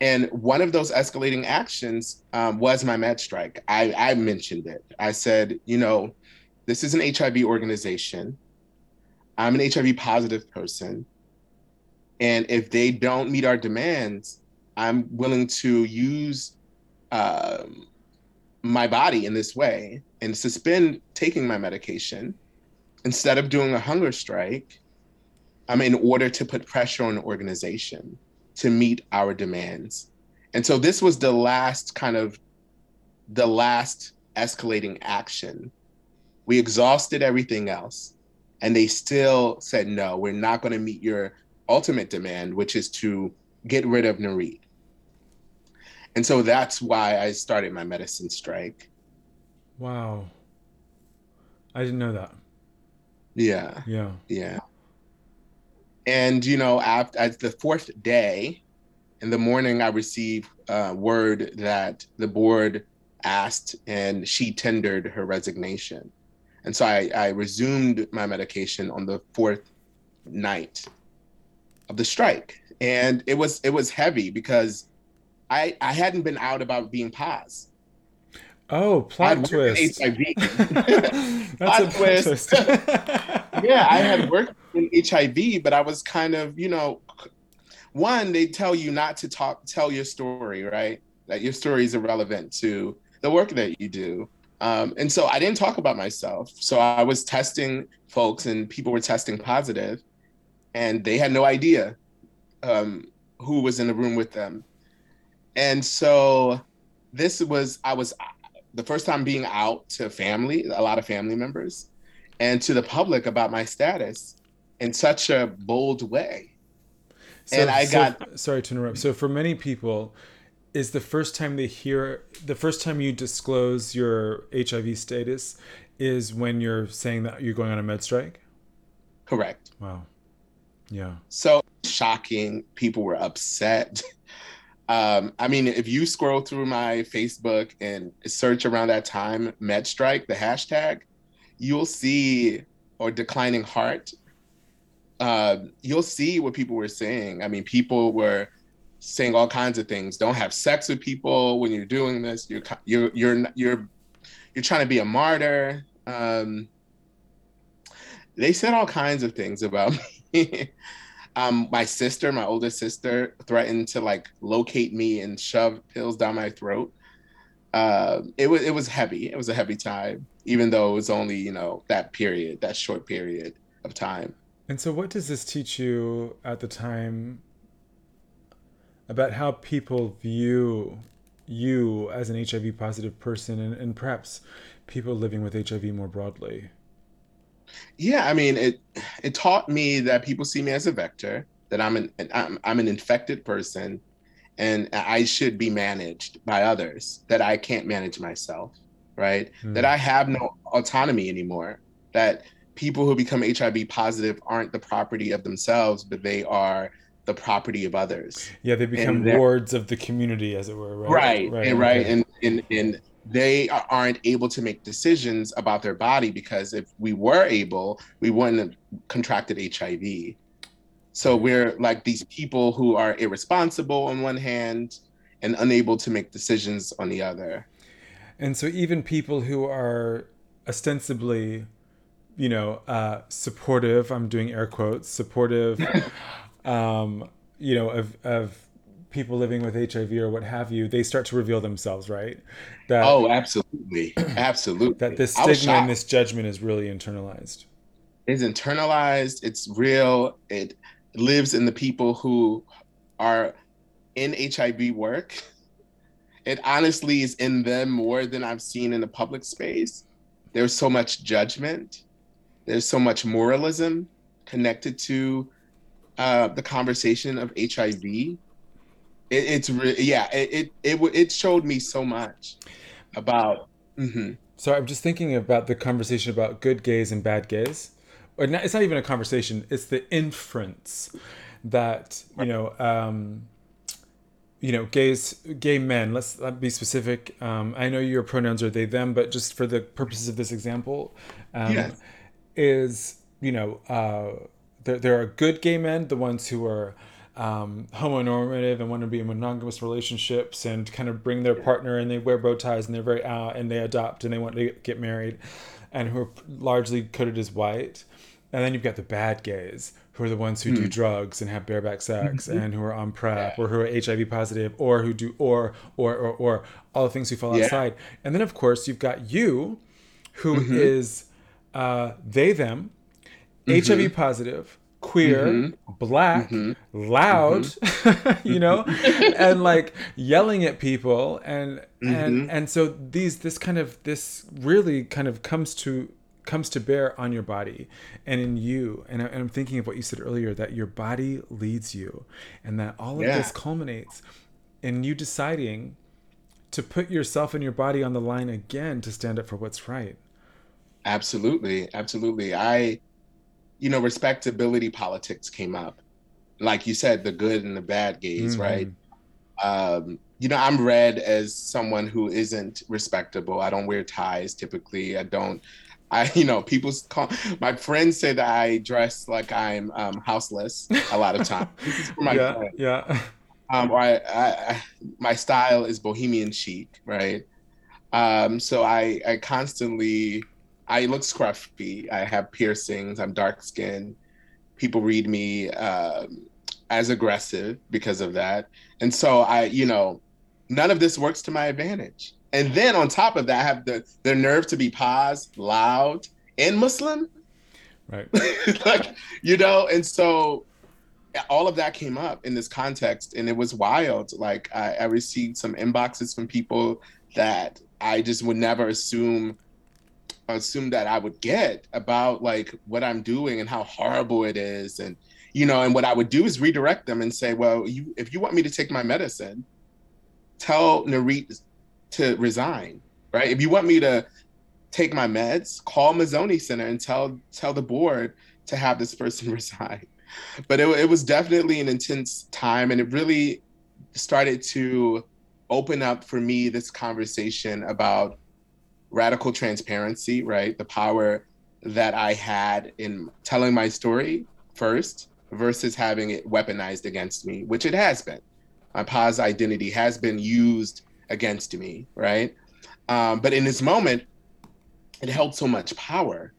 And one of those escalating actions um, was my med strike. I, I mentioned it. I said, you know, this is an HIV organization. I'm an HIV positive person. And if they don't meet our demands, I'm willing to use um, my body in this way and suspend taking my medication instead of doing a hunger strike. I'm in order to put pressure on the organization to meet our demands. And so this was the last kind of the last escalating action. We exhausted everything else and they still said no, we're not going to meet your ultimate demand, which is to get rid of Nurit. And so that's why I started my medicine strike. Wow. I didn't know that. Yeah. Yeah. Yeah. And, you know, after at the fourth day, in the morning, I received uh, word that the board asked and she tendered her resignation. And so I, I resumed my medication on the fourth night of the strike, and it was it was heavy because I I hadn't been out about being pos. Oh, plot twist! HIV. plot twist. yeah, I had worked in HIV, but I was kind of you know, one they tell you not to talk, tell your story, right? That your story is irrelevant to the work that you do. Um, and so I didn't talk about myself. So I was testing folks, and people were testing positive and they had no idea um, who was in the room with them. And so this was I was the first time being out to family, a lot of family members, and to the public about my status in such a bold way. So, and I so, got sorry to interrupt. So for many people, is the first time they hear the first time you disclose your HIV status is when you're saying that you're going on a med strike? Correct. Wow. Yeah. So shocking. People were upset. Um, I mean, if you scroll through my Facebook and search around that time, MedStrike, the hashtag, you'll see or declining heart. uh, you'll see what people were saying. I mean, people were saying all kinds of things. Don't have sex with people when you're doing this. You're you're you're you're you're trying to be a martyr. Um, they said all kinds of things about me. um, my sister, my oldest sister, threatened to like locate me and shove pills down my throat. Uh, it was it was heavy. It was a heavy time, even though it was only you know that period, that short period of time. And so, what does this teach you at the time about how people view you as an HIV positive person and, and perhaps people living with HIV more broadly? Yeah, I mean, it it taught me that people see me as a vector, that I'm an I'm, I'm an infected person, and I should be managed by others. That I can't manage myself, right? Mm. That I have no autonomy anymore. That people who become HIV positive aren't the property of themselves, but they are the property of others. Yeah, they become wards of the community, as it were. Right, right, right, and, right. And and and they aren't able to make decisions about their body because if we were able, we wouldn't have contracted HIV. So we're like these people who are irresponsible on one hand and unable to make decisions on the other. And so even people who are ostensibly, you know, uh, supportive, I'm doing air quotes, supportive, um, you know, of, of people living with HIV or what have you, they start to reveal themselves, right? That, oh, absolutely, absolutely. That this stigma and this judgment is really internalized. It's internalized. It's real. It lives in the people who are in HIV work. It honestly is in them more than I've seen in the public space. There's so much judgment. There's so much moralism connected to uh, the conversation of HIV it, it's re- yeah, it, it it it showed me so much about. Mm-hmm. So I'm just thinking about the conversation about good gays and bad gays. Or not, it's not even a conversation; it's the inference that you know. Um, you know, gays, gay men. Let's be specific. Um, I know your pronouns are they them, but just for the purposes of this example, um, yes. is you know, uh, there there are good gay men, the ones who are um, homonormative and want to be in monogamous relationships and kind of bring their partner and they wear bow ties and they're very out and they adopt and they want to get married and who are largely coded as white. And then you've got the bad gays who are the ones who mm. do hmm. drugs and have bareback sex mm-hmm. and who are on PrEP yeah. or who are HIV positive or who do or or or, or all the things who fall yeah. outside. And then of course you've got you who mm-hmm. is uh, they them mm-hmm. HIV positive queer, mm-hmm. black, mm-hmm. loud, mm-hmm. you know, and like yelling at people and and mm-hmm. and so these this kind of this really kind of comes to comes to bear on your body and in you and, I, am thinking of what you said earlier that your body leads you and that all of yeah. this culminates in you deciding to put yourself and your body on the line again to stand up for what's right absolutely absolutely i you know, respectability politics came up. Like you said, the good and the bad gays, mm-hmm. right? Um, you know, I'm read as someone who isn't respectable. I don't wear ties typically. I don't. I, you know, people call my friends say that I dress like I'm um, houseless a lot of times. this is for my yeah, friends. Yeah. Um, or I, I, I, my style is bohemian chic, right? Um, so I, I constantly I look scruffy. I have piercings. I'm dark skinned. People read me um, as aggressive because of that. And so I, you know, none of this works to my advantage. And then on top of that, I have the the nerve to be paused, loud, and Muslim. Right. like, you know, and so all of that came up in this context and it was wild. Like I, I received some inboxes from people that I just would never assume assume that I would get about like what I'm doing and how horrible it is and you know and what I would do is redirect them and say well you if you want me to take my medicine tell Nurit to resign right? If you want me to take my meds call Mazzoni Center and tell tell the board to have this person resign. But it, it was definitely an intense time and it really started to open up for me this conversation about radical transparency, right? The power that I had in telling my story first versus having it weaponized against me, which it has been. My pos identity has been used against me, right? Um, but in this moment, it held so much power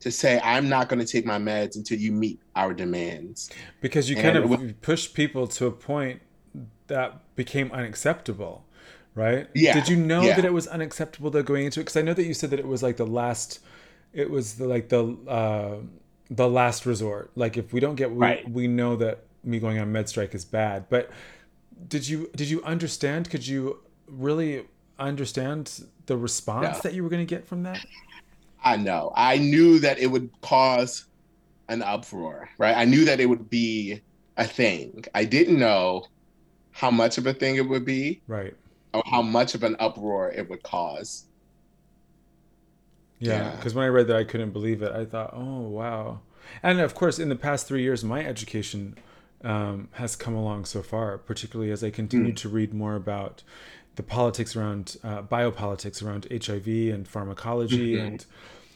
to say, I'm not going to take my meds until you meet our demands. Because you and kind of was, pushed people to a point that became unacceptable, right? Yeah. Did you know yeah. that it was unacceptable though going into it? Because I know that you said that it was like the last, it was the, like the, uh, the last resort. Like if we don't get, we, right. we know that me going on med strike is bad. But did you, did you understand? Could you really understand the response no. that you were going to get from that? I know. I knew that it would cause an uproar, right? I knew that it would be a thing. I didn't know how much of a thing it would be, right? Or how much of an uproar it would cause. Yeah, because yeah. when I read that, I couldn't believe it. I thought, oh wow, and of course, in the past three years, my education um, has come along so far, particularly as I continue mm. to read more about the politics around uh, biopolitics around HIV and pharmacology mm-hmm. and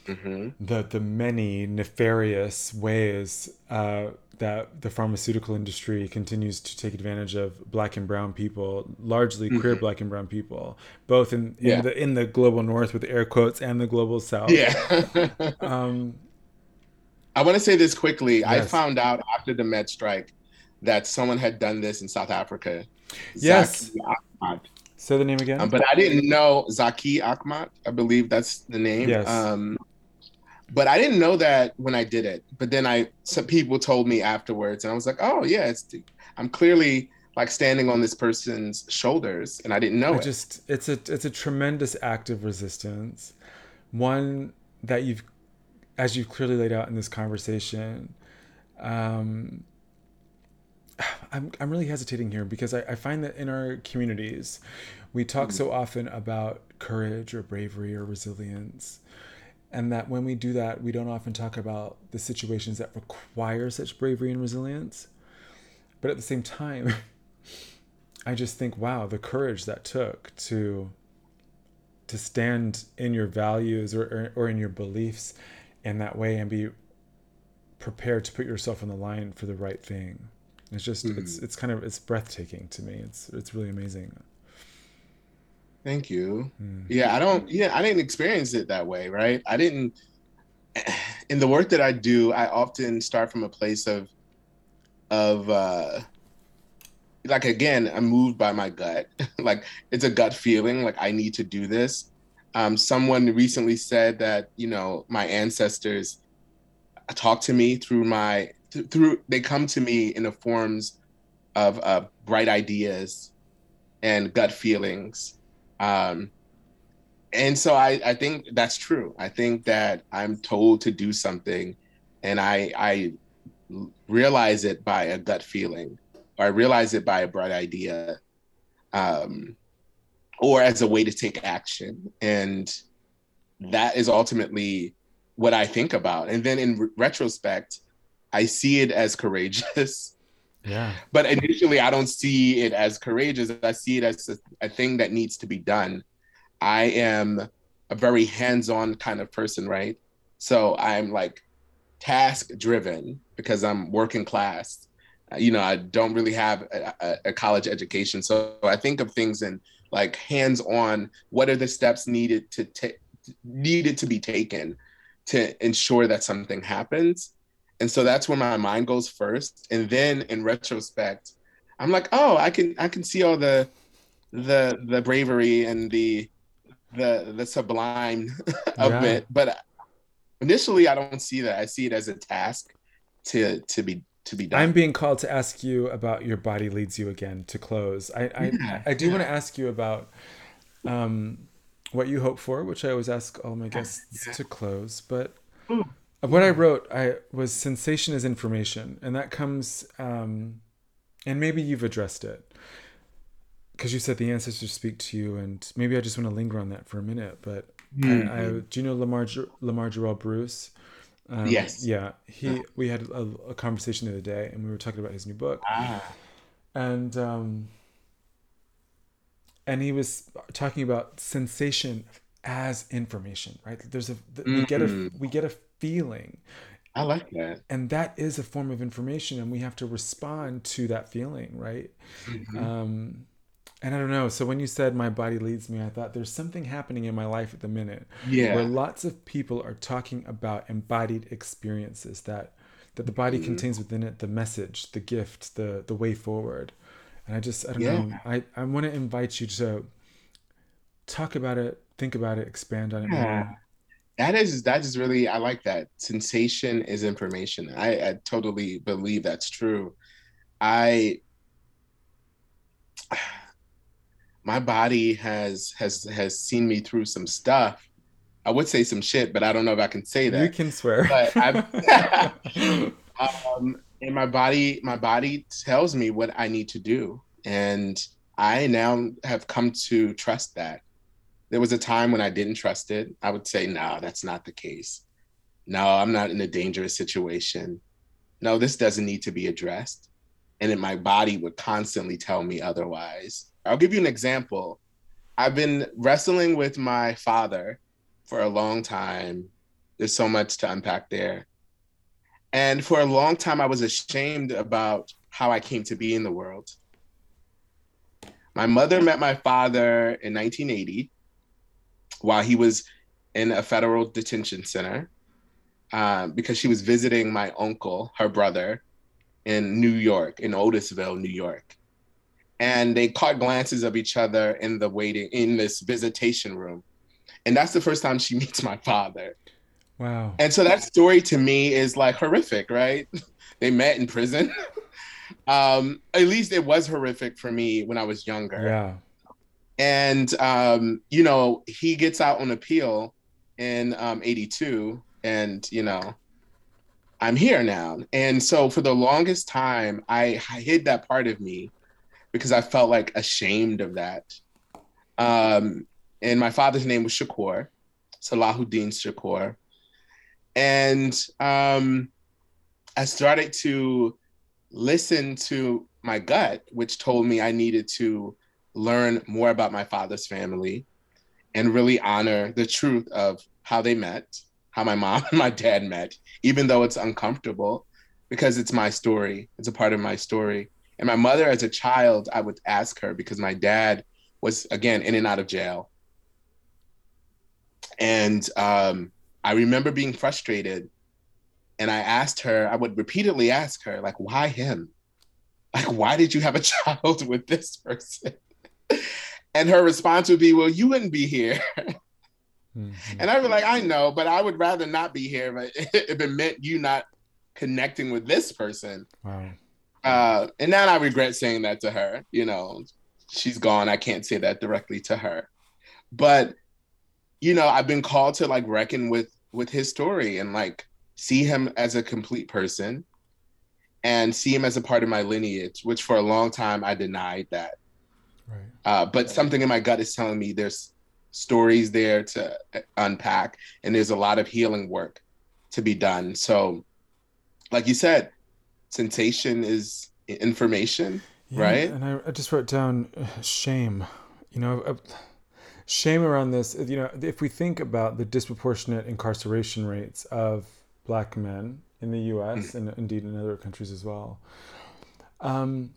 mm-hmm. the the many nefarious ways uh, that the pharmaceutical industry continues to take advantage of black and brown people, largely mm-hmm. queer black and brown people, both in, in yeah. the in the global north with air quotes and the global south. Yeah. um, I want to say this quickly. Yes. I found out after the Med strike that someone had done this in South Africa. Yes. Say the name again. Um, but I didn't know Zackie Achmat. I believe that's the name. Yes. Um, but I didn't know that when I did it. But then I some people told me afterwards, and I was like, oh yeah, it's I'm clearly like standing on this person's shoulders, and I didn't know I it. Just it's a it's a tremendous act of resistance, one that you've, as you've clearly laid out in this conversation. Um, I'm, I'm really hesitating here because I, I find that in our communities, we talk mm-hmm. so often about courage or bravery or resilience. And that when we do that, we don't often talk about the situations that require such bravery and resilience. But at the same time, I just think, wow, the courage that took to to stand in your values or, or, or in your beliefs in that way and be prepared to put yourself on the line for the right thing. It's just mm-hmm. it's it's kind of it's breathtaking to me. It's it's really amazing. Thank you. Mm. Yeah, I don't yeah, I didn't experience it that way, right? I didn't in the work that I do, I often start from a place of of uh like again, I'm moved by my gut. like it's a gut feeling like I need to do this. Um someone recently said that, you know, my ancestors talk to me through my through they come to me in the forms of uh, bright ideas and gut feelings um, and so I, I think that's true. I think that i'm told to do something and i i realize it by a gut feeling or i realize it by a bright idea um, or as a way to take action. And that is ultimately what i think about. And then in re- retrospect I see it as courageous. Yeah. But initially, I don't see it as courageous. I see it as a, a thing that needs to be done. I am a very hands on kind of person, right? So I'm like task driven because I'm working class. Uh, you know, I don't really have a, a college education. So I think of things in like hands on what are the steps needed to take needed to be taken to ensure that something happens and so that's where my mind goes first and then in retrospect i'm like oh i can i can see all the the the bravery and the the the sublime of yeah. it but initially i don't see that i see it as a task to to be to be done i'm being called to ask you about your body leads you again to close i i, yeah. I do yeah. want to ask you about um what you hope for which i always ask all my guests to close but Ooh what I wrote I was sensation is information, and that comes, um, and maybe you've addressed it because you said the ancestors speak to you, and maybe I just want to linger on that for a minute. But mm-hmm. I, I, do you know Lamar Lamar Jarrell Bruce? Um, yes. Yeah, he. We had a, a, conversation the other day, and we were talking about his new book, ah. and um, and he was talking about sensation as information, right? There's a mm-hmm. we get a we get a feeling I like that. And that is a form of information, and we have to respond to that feeling, right? Mm-hmm. Um, and I don't know. So when you said my body leads me, I thought there's something happening in my life at the minute yeah. where lots of people are talking about embodied experiences that that the body mm-hmm. contains within it the message, the gift, the the way forward. And I just I don't yeah. know. I, I want to invite you to talk about it, think about it, expand on it yeah. more. That is that is really I like that. Sensation is information. I, I totally believe that's true. I my body has has has seen me through some stuff. I would say some shit, but I don't know if I can say that. You can swear. But I, um, and my body, my body tells me what I need to do, and I now have come to trust that. There was a time when I didn't trust it. I would say, no, that's not the case. No, I'm not in a dangerous situation. No, this doesn't need to be addressed. And then my body would constantly tell me otherwise I'll give you an example. I've been wrestling with my father for a long time. There's so much to unpack there. And for a long time, I was ashamed about how I came to be in the world. My mother met my father in 1980 while he was in a federal detention center um, because she was visiting my uncle, her brother, in New York, in Otisville, New York. And they caught glances of each other in the waiting in this visitation room. And that's the first time she meets my father. Wow. And so that story to me is like horrific right? They met in prison. Um at least it was horrific for me when i was younger. Yeah and um you know he gets out on appeal in um 82 and you know i'm here now and so for the longest time i, hid that part of me because I felt like ashamed of that. Um, and my father's name was Shakur, Salahuddin Shakur. And um, I started to listen to my gut, which told me I needed to learn more about my father's family and really honor the truth of how they met, how my mom and my dad met, even though it's uncomfortable because it's my story. It's a part of my story. And my mother, as a child, I would ask her because my dad was, again, in and out of jail. And um, I remember being frustrated. And I asked her, I would repeatedly ask her, like, why him? Like, why did you have a child with this person? And her response would be, well, you wouldn't be here. Mm-hmm. And I'd be like, I know, but I would rather not be here if it meant you not connecting with this person. Wow. Uh, and now I regret saying that to her. You know, she's gone. I can't say that directly to her, but you know, I've been called to like reckon with with his story and like see him as a complete person and see him as a part of my lineage, which for a long time I denied that. Right. Uh, but something in my gut is telling me there's stories there to unpack and there's a lot of healing work to be done. So, like you said, sensation is information, yeah, right? And I, I, just wrote down uh, shame. You know, uh, shame around this. You know, if we think about the disproportionate incarceration rates of black men in the U.S. Mm. and indeed in other countries as well, um,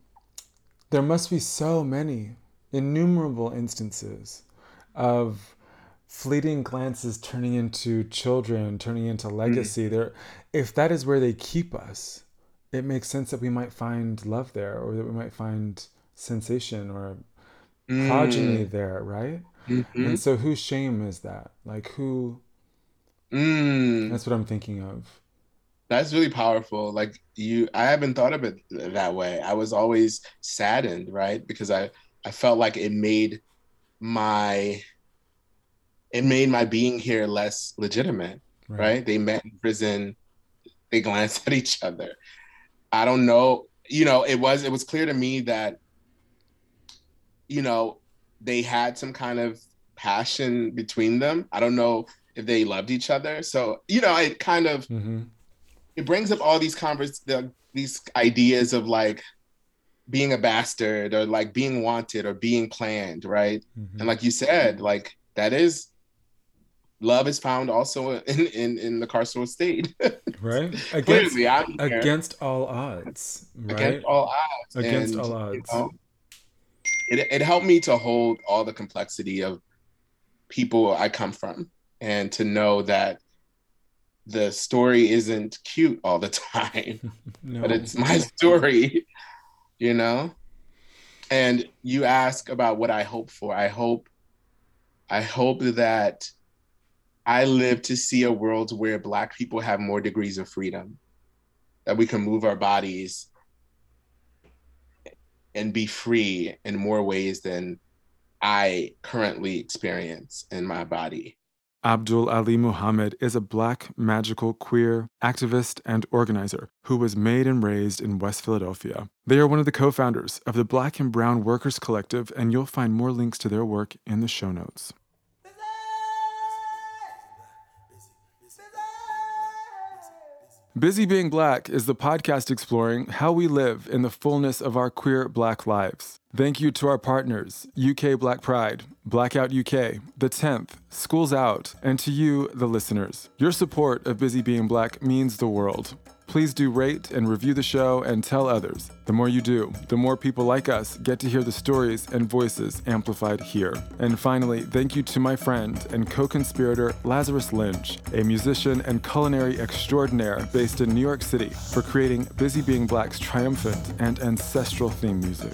there must be so many innumerable instances of fleeting glances turning into children, turning into legacy. Mm. There, if that is where they keep us, it makes sense that we might find love there or that we might find sensation or mm. progeny there, right? Mm-hmm. And so whose shame is that? Like who mm. That's what I'm thinking of. That's really powerful. Like you I haven't thought of it that way. I was always saddened, right? Because I I felt like it made my it made my being here less legitimate, right? right? They met in prison, they glanced at each other. I don't know. You know, it was it was clear to me that, you know, they had some kind of passion between them. I don't know if they loved each other. So you know, it kind of mm-hmm. It brings up all these convers the, these ideas of like being a bastard or like being wanted or being planned, right? Mm-hmm. And like you said, like that is love is found also in in, in the carceral state. right. Against, against all odds. Right. Against all odds. Against and, all odds. You know, it, it helped me to hold all the complexity of people I come from and to know that the story isn't cute all the time, no. but it's my story, you know? And you ask about what I hope for. I hope, I hope that I live to see a world where Black people have more degrees of freedom, that we can move our bodies and be free in more ways than I currently experience in my body. Abdul-Aliy Muhammad is a black, magical, queer activist and organizer who was made and raised in West Philadelphia. They are one of the co founders of the Black and Brown Workers Collective, and you'll find more links to their work in the show notes. Busy Being Black is the podcast exploring how we live in the fullness of our queer black lives. Thank you to our partners, UK Black Pride, Blackout UK, The 10th, Schools Out, and to you, the listeners. Your support of Busy Being Black means the world. Please do rate and review the show and tell others. The more you do, the more people like us get to hear the stories and voices amplified here. And finally, thank you to my friend and co conspirator Lazarus Lynch, a musician and culinary extraordinaire based in New York City, for creating Busy Being Black's triumphant and ancestral theme music.